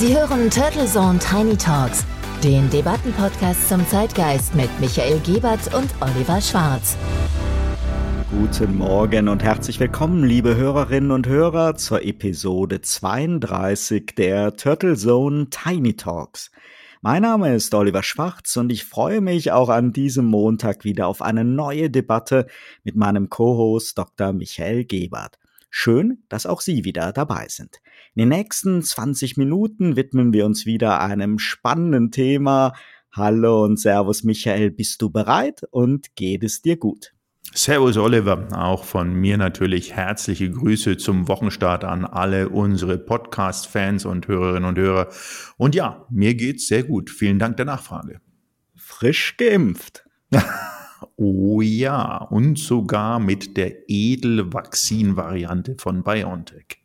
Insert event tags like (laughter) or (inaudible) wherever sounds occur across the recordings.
Sie hören Turtle Zone Tiny Talks, den Debattenpodcast zum Zeitgeist mit Michael Gebert und Oliver Schwarz. Guten Morgen und herzlich willkommen, liebe Hörerinnen und Hörer, zur Episode 32 der Turtle Zone Tiny Talks. Mein Name ist Oliver Schwarz und ich freue mich auch an diesem Montag wieder auf eine neue Debatte mit meinem Co-Host Dr. Michael Gebert. Schön, dass auch Sie wieder dabei sind. In den nächsten 20 Minuten widmen wir uns wieder einem spannenden Thema. Hallo und Servus Michael, bist du bereit und geht es dir gut? Servus Oliver, auch von mir natürlich herzliche Grüße zum Wochenstart an alle unsere Podcast-Fans und Hörerinnen und Hörer. Und ja, mir geht's sehr gut. Vielen Dank der Nachfrage. Frisch geimpft. (laughs) oh ja, und sogar mit der Edelvakzin-Variante von BioNTech.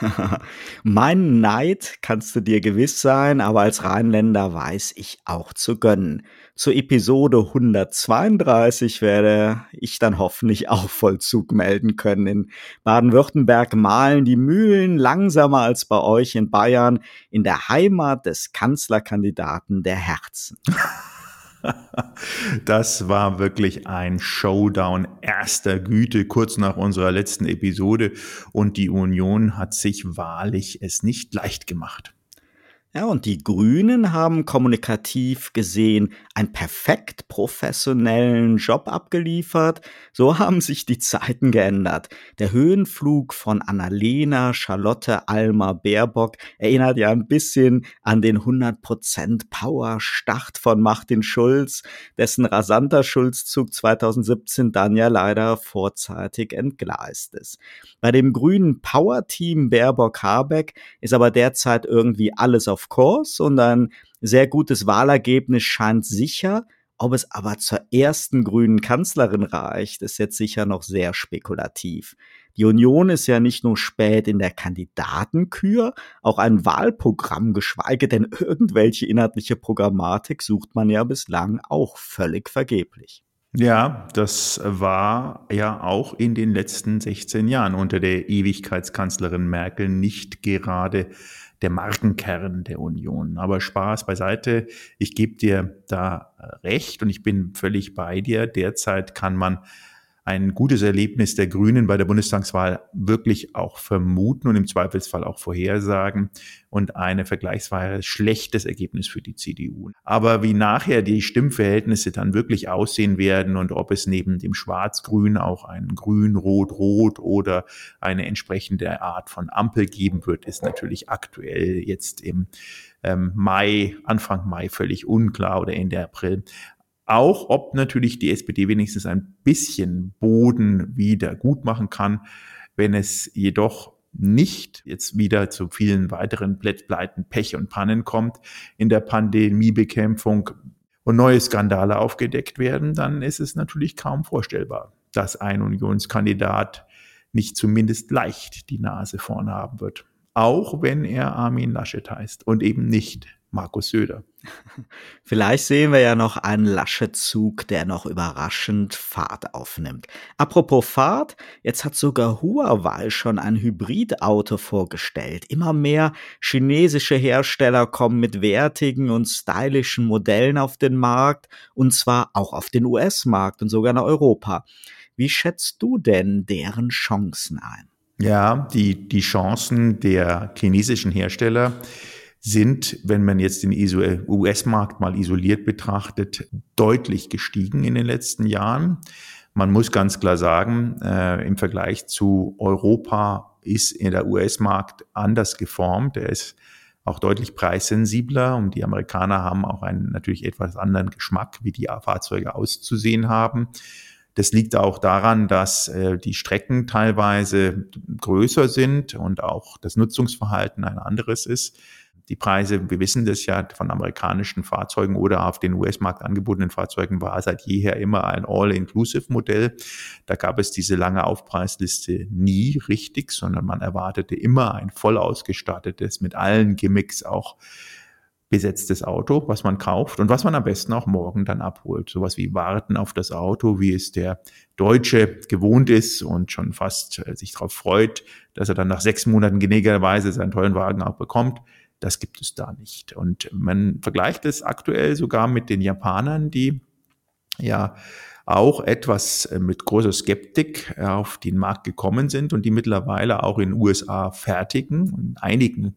(laughs) mein Neid kannst du dir gewiss sein, aber als Rheinländer weiß ich auch zu gönnen. Zur Episode 132 werde ich dann hoffentlich auch Vollzug melden können. In Baden-Württemberg malen die Mühlen langsamer als bei euch in Bayern in der Heimat des Kanzlerkandidaten der Herzen. (laughs) (laughs) Das war wirklich ein Showdown erster Güte kurz nach unserer letzten Episode und die Union hat sich wahrlich es nicht leicht gemacht. Ja, und die Grünen haben kommunikativ gesehen einen perfekt professionellen Job abgeliefert. So (laughs) haben sich die Zeiten geändert. Der Höhenflug von Annalena, Charlotte, Alma, Baerbock erinnert ja ein bisschen an den 100% Power-Start von Martin Schulz, dessen rasanter Schulzzug 2017 dann ja leider vorzeitig entgleist ist. Bei dem grünen Power-Team Baerbock-Habeck ist aber derzeit irgendwie alles auf Kurs und ein sehr gutes Wahlergebnis scheint sicher. Ob es aber zur ersten grünen Kanzlerin reicht, ist jetzt sicher noch sehr spekulativ. Die Union ist ja nicht nur spät in der Kandidatenkür, auch ein Wahlprogramm, geschweige denn (laughs) irgendwelche inhaltliche Programmatik sucht man ja bislang auch völlig vergeblich. Ja, das war ja auch in den letzten 16 Jahren unter der Ewigkeitskanzlerin Merkel nicht gerade der Markenkern der Union. Aber Spaß beiseite, ich gebe dir da recht und ich bin völlig bei dir. Derzeit kann man ein gutes Erlebnis der Grünen bei der Bundestagswahl wirklich auch vermuten und im Zweifelsfall auch vorhersagen und eine vergleichsweise schlechtes Ergebnis für die CDU. Aber wie nachher die Stimmverhältnisse dann wirklich aussehen werden und ob es neben dem Schwarz-Grün auch ein Grün-Rot-Rot oder eine entsprechende Art von Ampel geben wird, ist natürlich aktuell jetzt im ähm, Mai, Anfang Mai völlig unklar oder Ende April. Auch ob natürlich die SPD wenigstens ein bisschen Boden wieder gut machen kann, wenn es jedoch nicht jetzt wieder zu vielen weiteren Pleiten, Pech und Pannen kommt in der Pandemiebekämpfung und neue Skandale aufgedeckt werden, dann ist es natürlich kaum vorstellbar, dass ein Unionskandidat nicht zumindest leicht die Nase vorn haben wird. Auch wenn er Armin Laschet heißt und eben nicht Markus Söder. (laughs) Vielleicht sehen wir ja noch einen Laschet-Zug, der noch überraschend Fahrt aufnimmt. Apropos Fahrt, jetzt hat sogar Huawei schon ein Hybridauto vorgestellt. Immer mehr chinesische Hersteller kommen mit wertigen und stylischen Modellen auf den Markt und zwar auch auf den US-Markt und sogar nach Europa. Wie schätzt du denn deren Chancen ein? Ja, die, die Chancen der chinesischen Hersteller sind, wenn man jetzt den US-Markt mal isoliert betrachtet, deutlich gestiegen in den letzten Jahren. Man muss ganz klar sagen, äh, im Vergleich zu Europa ist der US-Markt anders geformt. Er ist auch deutlich preissensibler und die Amerikaner haben auch einen natürlich etwas anderen Geschmack, wie die Fahrzeuge auszusehen haben. Das liegt auch daran, dass äh, die Strecken teilweise größer sind und auch das Nutzungsverhalten ein anderes ist die Preise, wir wissen das ja von amerikanischen Fahrzeugen oder auf den US-Markt angebotenen Fahrzeugen war seit jeher immer ein All-Inclusive-Modell. Da gab es diese lange Aufpreisliste nie richtig, sondern man erwartete immer ein voll ausgestattetes, mit allen Gimmicks auch besetztes Auto, was man kauft und was man am besten auch morgen dann abholt. Sowas wie Warten auf das Auto, wie es der Deutsche gewohnt ist und schon fast äh, sich darauf freut, dass er dann nach sechs Monaten gnädigerweise seinen tollen Wagen auch bekommt das gibt es da nicht. Und man vergleicht es aktuell sogar mit den Japanern, die ja auch etwas äh, mit großer Skeptik äh, auf den Markt gekommen sind und die mittlerweile auch in den USA fertigen, in einigen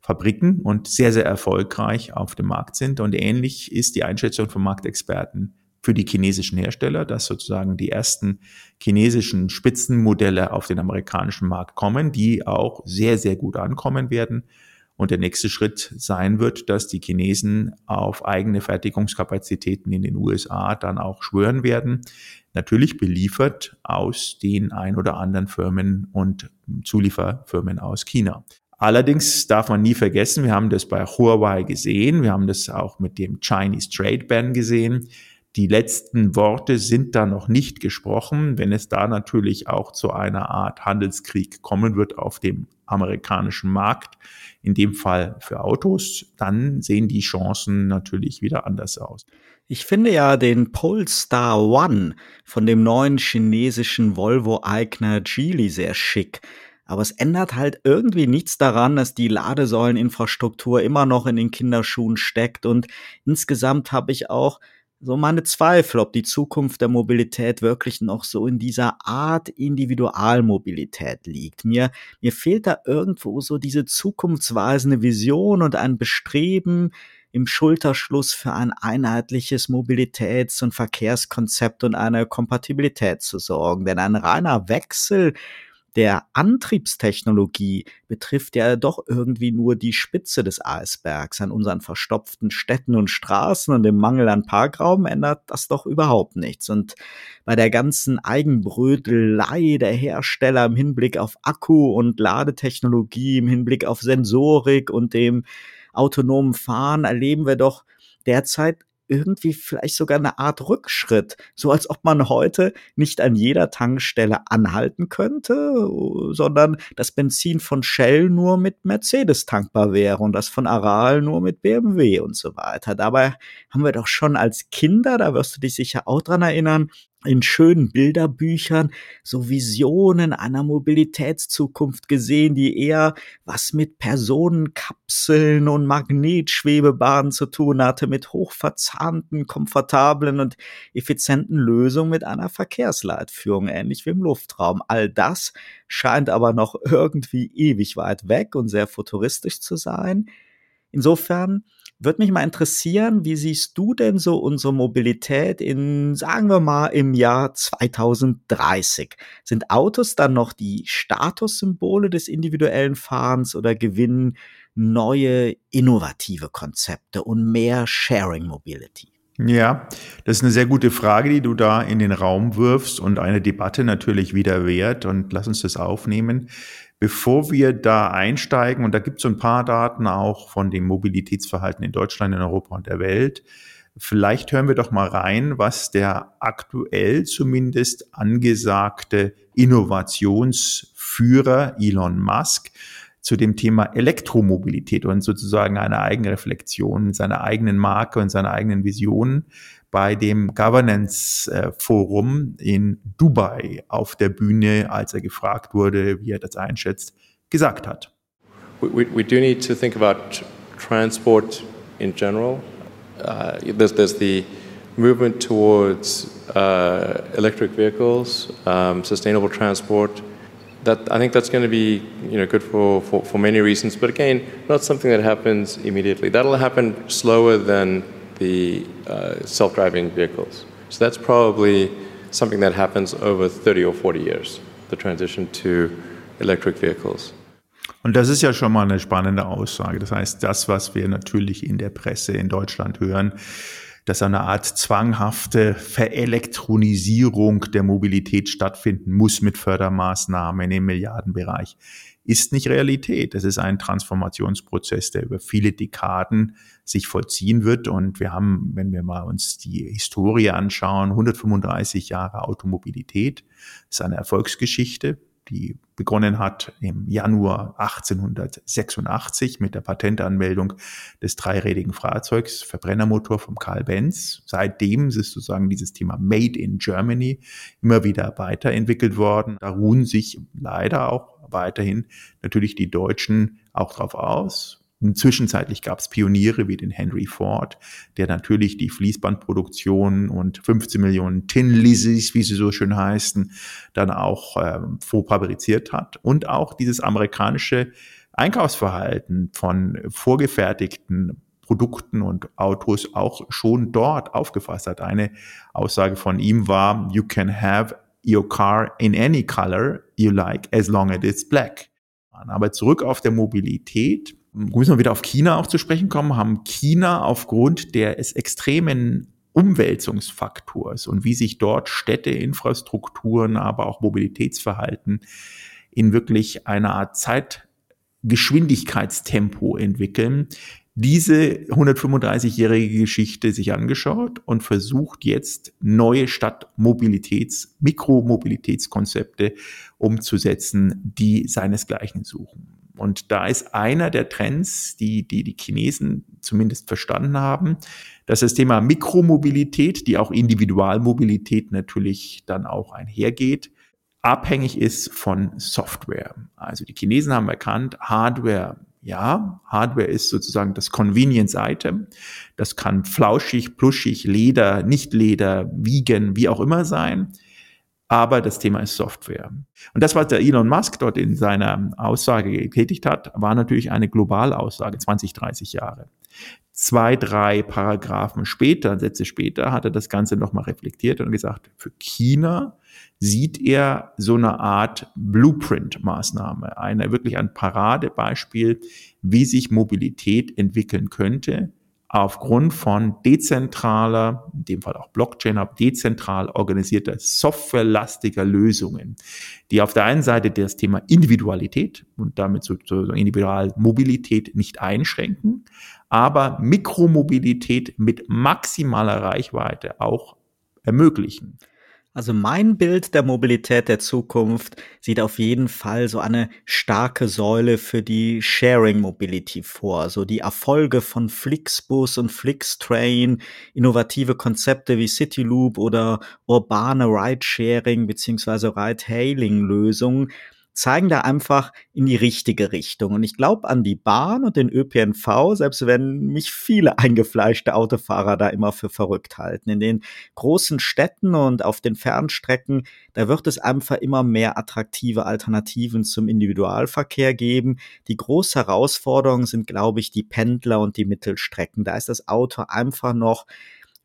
Fabriken und sehr, sehr erfolgreich auf dem Markt sind. Und ähnlich ist die Einschätzung von Marktexperten für die chinesischen Hersteller, dass sozusagen die ersten chinesischen Spitzenmodelle auf den amerikanischen Markt kommen, die auch sehr, sehr gut ankommen werden. Und der nächste Schritt sein wird, dass die Chinesen auf eigene Fertigungskapazitäten in den USA dann auch schwören werden. Natürlich beliefert aus den ein oder anderen Firmen und Zulieferfirmen aus China. Allerdings darf man nie vergessen, wir haben das bei Huawei gesehen, wir haben das auch mit dem Chinese Trade Ban gesehen. Die letzten Worte sind da noch nicht gesprochen. Wenn es da natürlich auch zu einer Art Handelskrieg kommen wird auf dem amerikanischen Markt, in dem Fall für Autos, dann sehen die Chancen natürlich wieder anders aus. Ich finde ja den Polestar One von dem neuen chinesischen Volvo-Eigner Geely sehr schick. Aber es ändert halt irgendwie nichts daran, dass die Ladesäuleninfrastruktur immer noch in den Kinderschuhen steckt. Und insgesamt habe ich auch so meine Zweifel, ob die Zukunft der Mobilität wirklich noch so in dieser Art Individualmobilität liegt. Mir, mir fehlt da irgendwo so diese zukunftsweisende Vision und ein Bestreben, im Schulterschluss für ein einheitliches Mobilitäts- und Verkehrskonzept und eine Kompatibilität zu sorgen. Denn ein reiner Wechsel der Antriebstechnologie betrifft ja doch irgendwie nur die Spitze des Eisbergs. An unseren verstopften Städten und Straßen und dem Mangel an Parkraum ändert das doch überhaupt nichts. Und bei der ganzen Eigenbrötelei der Hersteller im Hinblick auf Akku- und Ladetechnologie, im Hinblick auf Sensorik und dem autonomen Fahren erleben wir doch derzeit irgendwie vielleicht sogar eine Art Rückschritt. So als ob man heute nicht an jeder Tankstelle anhalten könnte, sondern das Benzin von Shell nur mit Mercedes tankbar wäre und das von Aral nur mit BMW und so weiter. Dabei haben wir doch schon als Kinder, da wirst du dich sicher auch dran erinnern, in schönen Bilderbüchern so Visionen einer Mobilitätszukunft gesehen, die eher was mit Personenkapseln und Magnetschwebebahnen zu tun hatte, mit hochverzahnten, komfortablen und effizienten Lösungen mit einer Verkehrsleitführung, ähnlich wie im Luftraum. All das scheint aber noch (laughs) irgendwie ewig weit weg und sehr futuristisch zu sein. Insofern würde mich mal interessieren, wie siehst du denn so unsere Mobilität in, sagen wir mal, im Jahr 2030? Sind Autos dann noch die Statussymbole des individuellen Fahrens oder gewinnen neue innovative Konzepte und mehr Sharing Mobility? Ja, das ist eine sehr gute Frage, die du da in den Raum wirfst und eine Debatte natürlich wieder wert. Und lass uns das aufnehmen. Bevor wir da einsteigen, und da gibt es so ein paar Daten auch von dem Mobilitätsverhalten in Deutschland, in Europa und der Welt, vielleicht hören wir doch mal rein, was der aktuell zumindest angesagte Innovationsführer Elon Musk zu dem Thema Elektromobilität und sozusagen eine eigene Reflexion seiner eigenen Marke und seiner eigenen Vision bei dem Governance Forum in Dubai auf der Bühne, als er gefragt wurde, wie er das einschätzt, gesagt hat. We, we do need to think about transport in general. Uh, there's, there's the movement towards uh, electric vehicles, um, sustainable transport. That I think that's going to be you know good for, for, for many reasons, but again, not something that happens immediately. That'll happen slower than the uh, self-driving vehicles. So that's probably something that happens over 30 or 40 years, the transition to electric vehicles. Und das ist ja schon mal eine spannende Aussage. Das heißt, das, was wir natürlich in der Presse in Deutschland hören, dass eine Art zwanghafte Verelektronisierung der Mobilität stattfinden muss mit Fördermaßnahmen im Milliardenbereich, ist nicht Realität. Es ist ein Transformationsprozess, der über viele Dekaden sich vollziehen wird. Und wir haben, wenn wir mal uns die Historie anschauen, 135 Jahre Automobilität. Das ist eine Erfolgsgeschichte, die begonnen hat im Januar 1886 mit der Patentanmeldung des dreirädigen Fahrzeugs, Verbrennermotor vom Karl Benz. Seitdem ist sozusagen dieses Thema Made in Germany immer wieder weiterentwickelt worden. Da ruhen sich leider auch weiterhin natürlich die Deutschen auch drauf aus. Zwischenzeitlich gab es Pioniere wie den Henry Ford, der natürlich die Fließbandproduktion und 15 Millionen Tin Lizzies, wie sie so schön heißen, dann auch ähm, vorfabriziert hat. Und auch dieses amerikanische Einkaufsverhalten von vorgefertigten Produkten und Autos auch schon dort aufgefasst hat. Eine Aussage von ihm war, you can have your car in any color you like as long as it's black. Aber zurück auf der Mobilität müssen wir wieder auf China auch zu sprechen kommen, haben China aufgrund des extremen Umwälzungsfaktors und wie sich dort Städte, Infrastrukturen, aber auch Mobilitätsverhalten in wirklich einer Art Zeitgeschwindigkeitstempo entwickeln, diese 135-jährige Geschichte sich angeschaut und versucht jetzt neue Stadtmobilitäts-, Mikromobilitätskonzepte umzusetzen, die seinesgleichen suchen. Und da ist einer der Trends, die, die die Chinesen zumindest verstanden haben, dass das Thema Mikromobilität, die auch Individualmobilität natürlich dann auch einhergeht, abhängig ist von Software. Also die Chinesen haben erkannt, Hardware, ja, Hardware ist sozusagen das Convenience-Item. Das kann flauschig, pluschig, Leder, nicht Leder, vegan, wie auch immer sein aber das Thema ist Software. Und das, was der Elon Musk dort in seiner Aussage getätigt hat, war natürlich eine Globalaussage, 20, 30 Jahre. Zwei, drei Paragraphen später, Sätze später, hat er das Ganze nochmal reflektiert und gesagt, für China sieht er so eine Art Blueprint-Maßnahme, eine wirklich ein Paradebeispiel, wie sich Mobilität entwickeln könnte, aufgrund von dezentraler, in dem Fall auch Blockchain, aber dezentral organisierter, softwarelastiger Lösungen, die auf der einen Seite das Thema Individualität und damit sozusagen Individualmobilität nicht einschränken, aber Mikromobilität mit maximaler Reichweite auch ermöglichen. Also mein Bild der Mobilität der Zukunft sieht auf jeden Fall so eine starke Säule für die Sharing Mobility vor. So die Erfolge von Flixbus und Flixtrain, innovative Konzepte wie Cityloop oder urbane Ride-Sharing beziehungsweise Ride-Hailing-Lösungen zeigen da einfach in die richtige Richtung. Und ich glaube an die Bahn und den ÖPNV, selbst wenn mich viele (laughs) eingefleischte Autofahrer da immer für verrückt halten. In den großen Städten und auf den Fernstrecken, da wird es einfach immer mehr attraktive Alternativen zum Individualverkehr geben. Die große Herausforderung sind, glaube ich, die Pendler und die Mittelstrecken. Da ist das Auto einfach noch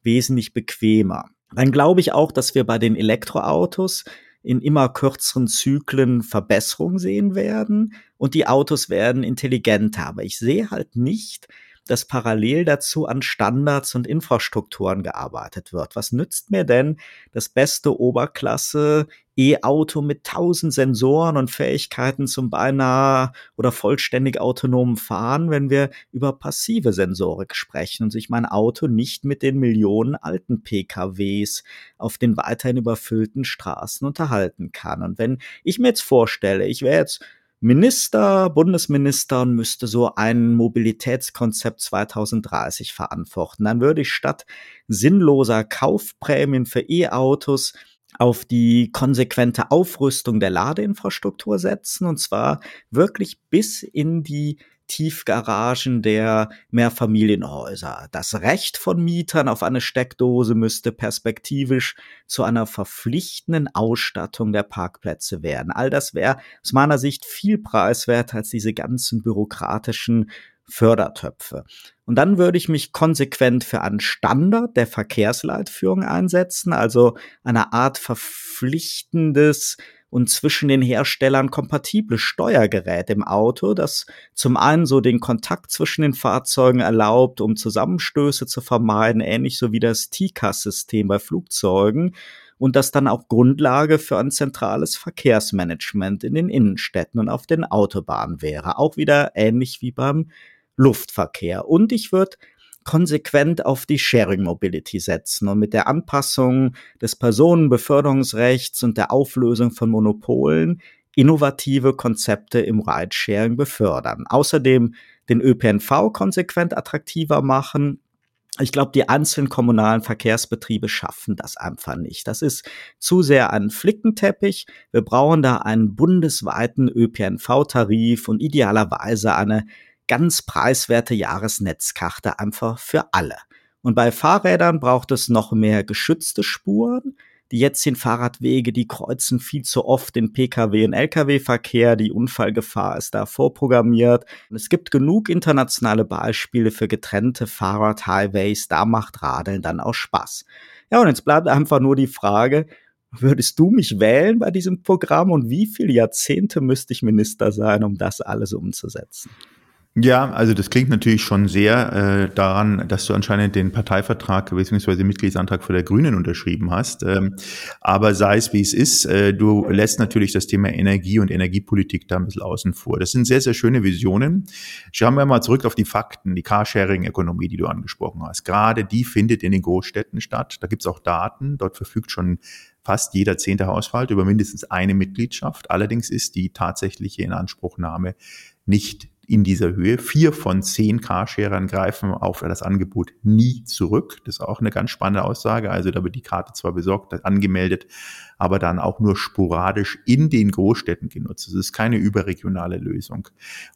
wesentlich bequemer. Dann glaube ich auch, dass wir bei den Elektroautos in immer kürzeren Zyklen Verbesserung sehen werden und die Autos werden intelligenter. Aber ich sehe halt nicht, dass parallel dazu an Standards und Infrastrukturen gearbeitet wird. Was nützt mir denn das beste Oberklasse E-Auto mit tausend Sensoren und Fähigkeiten zum beinahe oder vollständig autonomen Fahren, wenn wir über passive Sensorik sprechen und sich mein Auto nicht mit den Millionen alten PKWs auf den weiterhin überfüllten Straßen unterhalten kann. Und wenn ich mir jetzt vorstelle, ich wäre jetzt Minister, Bundesminister und müsste so ein Mobilitätskonzept 2030 verantworten. Dann würde ich statt sinnloser Kaufprämien für E-Autos auf die konsequente Aufrüstung der Ladeinfrastruktur setzen und zwar wirklich bis in die Tiefgaragen der Mehrfamilienhäuser. Das Recht von Mietern auf eine Steckdose müsste perspektivisch zu einer verpflichtenden Ausstattung der Parkplätze werden. All das wäre aus meiner Sicht viel preiswerter als diese ganzen bürokratischen Fördertöpfe. Und dann würde ich mich konsequent für einen Standard der Verkehrsleitführung einsetzen, also eine Art verpflichtendes und zwischen den Herstellern kompatible Steuergerät im Auto, das zum einen so den Kontakt zwischen den Fahrzeugen erlaubt, um Zusammenstöße zu vermeiden, ähnlich so wie das TCAS-System bei Flugzeugen, und das dann auch Grundlage für ein zentrales Verkehrsmanagement in den Innenstädten und auf den Autobahnen wäre. Auch wieder ähnlich wie beim Luftverkehr. Und ich würde konsequent auf die Sharing Mobility setzen und mit der Anpassung des Personenbeförderungsrechts und der Auflösung von Monopolen innovative Konzepte im Ridesharing befördern. Außerdem den ÖPNV konsequent attraktiver machen. Ich glaube, die einzelnen kommunalen Verkehrsbetriebe schaffen das einfach nicht. Das ist zu sehr ein Flickenteppich. Wir brauchen da einen bundesweiten ÖPNV-Tarif und idealerweise eine ganz preiswerte Jahresnetzkarte einfach für alle. Und bei Fahrrädern braucht es noch mehr geschützte Spuren. Die jetzigen Fahrradwege, die kreuzen viel zu oft den Pkw- und Lkw-Verkehr. Die Unfallgefahr ist da vorprogrammiert. Und es gibt genug internationale Beispiele für getrennte Fahrrad-Highways. Da macht Radeln dann auch Spaß. Ja, und jetzt bleibt einfach nur die Frage, würdest du mich wählen bei diesem Programm und wie viele Jahrzehnte müsste ich Minister sein, um das alles umzusetzen? Ja, also das klingt natürlich schon sehr äh, daran, dass du anscheinend den Parteivertrag bzw. Mitgliedsantrag für der Grünen unterschrieben hast. Ähm, aber sei es wie es ist, äh, du lässt natürlich das Thema Energie und Energiepolitik da ein bisschen außen vor. Das sind sehr, sehr schöne Visionen. Schauen wir mal zurück auf die Fakten, die Carsharing-Ökonomie, die du angesprochen hast. Gerade die findet in den Großstädten statt. Da gibt's auch Daten. Dort verfügt schon fast jeder zehnte Haushalt über mindestens eine Mitgliedschaft. Allerdings ist die tatsächliche Inanspruchnahme nicht in dieser Höhe. Vier von zehn Carsharern greifen auf das Angebot nie zurück. Das ist auch eine ganz spannende Aussage. Also da wird die Karte zwar besorgt, angemeldet, aber dann auch nur sporadisch in den Großstädten genutzt. Es ist keine überregionale Lösung.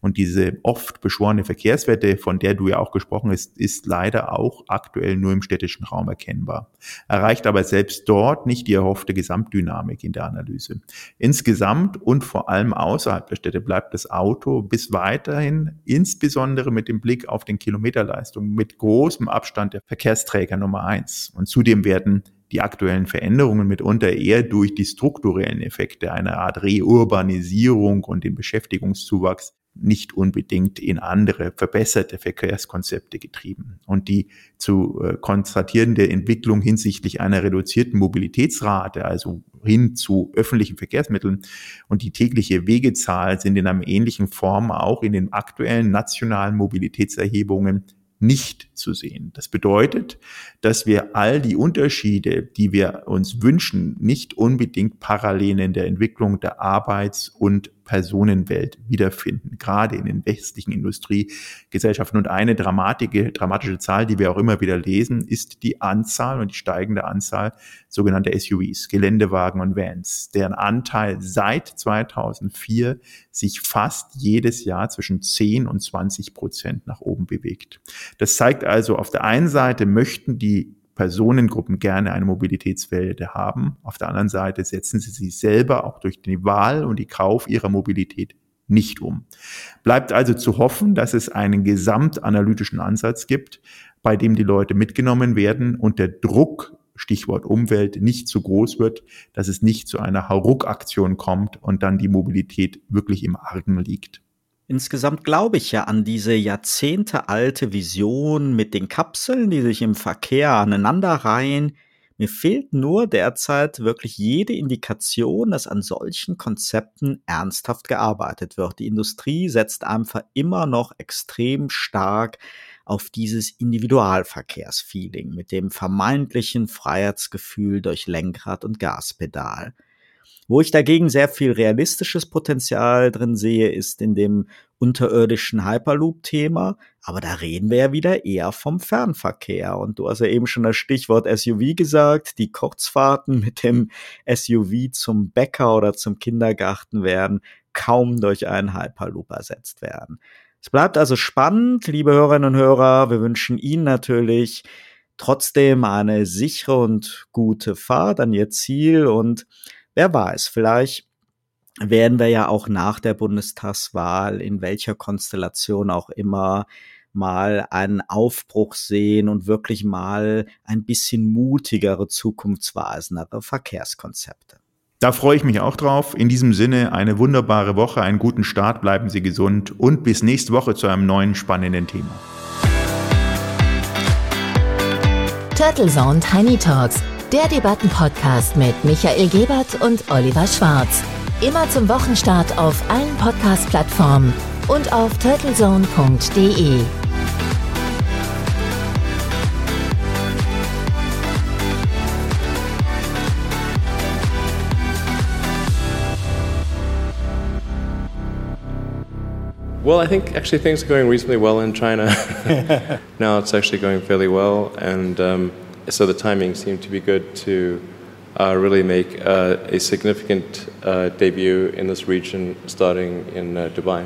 Und diese oft beschworene Verkehrswette, von der du ja auch gesprochen hast, ist leider auch aktuell nur im städtischen Raum erkennbar. Erreicht aber selbst dort nicht die erhoffte Gesamtdynamik in der Analyse. Insgesamt und vor allem außerhalb der Städte bleibt das Auto bis weiterhin, insbesondere mit dem Blick auf den Kilometerleistung, mit großem Abstand der Verkehrsträger Nummer eins. Und zudem werden die aktuellen Veränderungen mitunter eher durch die strukturellen Effekte einer Art Reurbanisierung und den Beschäftigungszuwachs nicht unbedingt in andere verbesserte Verkehrskonzepte getrieben. Und die zu äh, konstatierende Entwicklung hinsichtlich einer reduzierten Mobilitätsrate, also hin zu öffentlichen Verkehrsmitteln und die tägliche Wegezahl sind in einer ähnlichen Form auch in den aktuellen nationalen Mobilitätserhebungen nicht zu sehen. Das bedeutet, dass wir all die Unterschiede, die wir uns wünschen, nicht unbedingt parallel in der Entwicklung der Arbeits- und Personenwelt wiederfinden, gerade in den westlichen Industriegesellschaften. Und eine dramatische, dramatische Zahl, die wir auch immer wieder lesen, ist die Anzahl und die steigende Anzahl sogenannter SUVs, Geländewagen und Vans, deren Anteil seit 2004 sich fast jedes Jahr zwischen 10 und 20 Prozent nach oben bewegt. Das zeigt also, auf der einen Seite möchten die Personengruppen gerne eine Mobilitätswelle haben. Auf der anderen Seite setzen sie sich selber auch durch die Wahl und die Kauf ihrer Mobilität nicht um. Bleibt also zu hoffen, dass es einen gesamtanalytischen Ansatz gibt, bei dem die Leute mitgenommen werden und der Druck, Stichwort Umwelt, nicht zu groß wird, dass es nicht zu einer Hauruck-Aktion kommt und dann die Mobilität wirklich im Argen liegt. Insgesamt glaube ich ja an diese jahrzehntealte Vision mit den Kapseln, die sich im Verkehr aneinanderreihen. Mir fehlt nur derzeit wirklich jede Indikation, dass an solchen Konzepten ernsthaft gearbeitet wird. Die Industrie setzt einfach immer noch extrem stark auf dieses Individualverkehrsfeeling mit dem vermeintlichen Freiheitsgefühl durch Lenkrad und Gaspedal. Wo ich dagegen sehr viel realistisches Potenzial drin sehe, ist in dem unterirdischen Hyperloop-Thema. Aber da reden wir ja wieder eher vom Fernverkehr. Und du hast ja eben schon das Stichwort SUV gesagt. Die Kurzfahrten mit dem SUV zum Bäcker oder zum Kindergarten werden kaum durch einen Hyperloop ersetzt werden. Es bleibt also spannend, liebe Hörerinnen und Hörer. Wir wünschen Ihnen natürlich trotzdem eine sichere und gute Fahrt an Ihr Ziel und wer weiß, vielleicht werden wir ja auch nach der Bundestagswahl in welcher Konstellation auch immer mal einen Aufbruch sehen und wirklich mal ein bisschen mutigere, zukunftsweisendere Verkehrskonzepte. Da freue ich mich auch drauf. In diesem Sinne eine wunderbare Woche, einen guten Start, bleiben Sie gesund und bis nächste Woche zu einem neuen spannenden Thema. Turtle Zone Tiny Talks der Debattenpodcast mit Michael Gebert und Oliver Schwarz. Immer zum Wochenstart auf allen Podcast-Plattformen und auf turtlezone.de. Well, I think actually things are going reasonably well in China. (laughs) now it's actually going fairly well, and um, so the timing seemed to be good to uh, really make uh, a significant uh, debut in this region starting in uh, Dubai.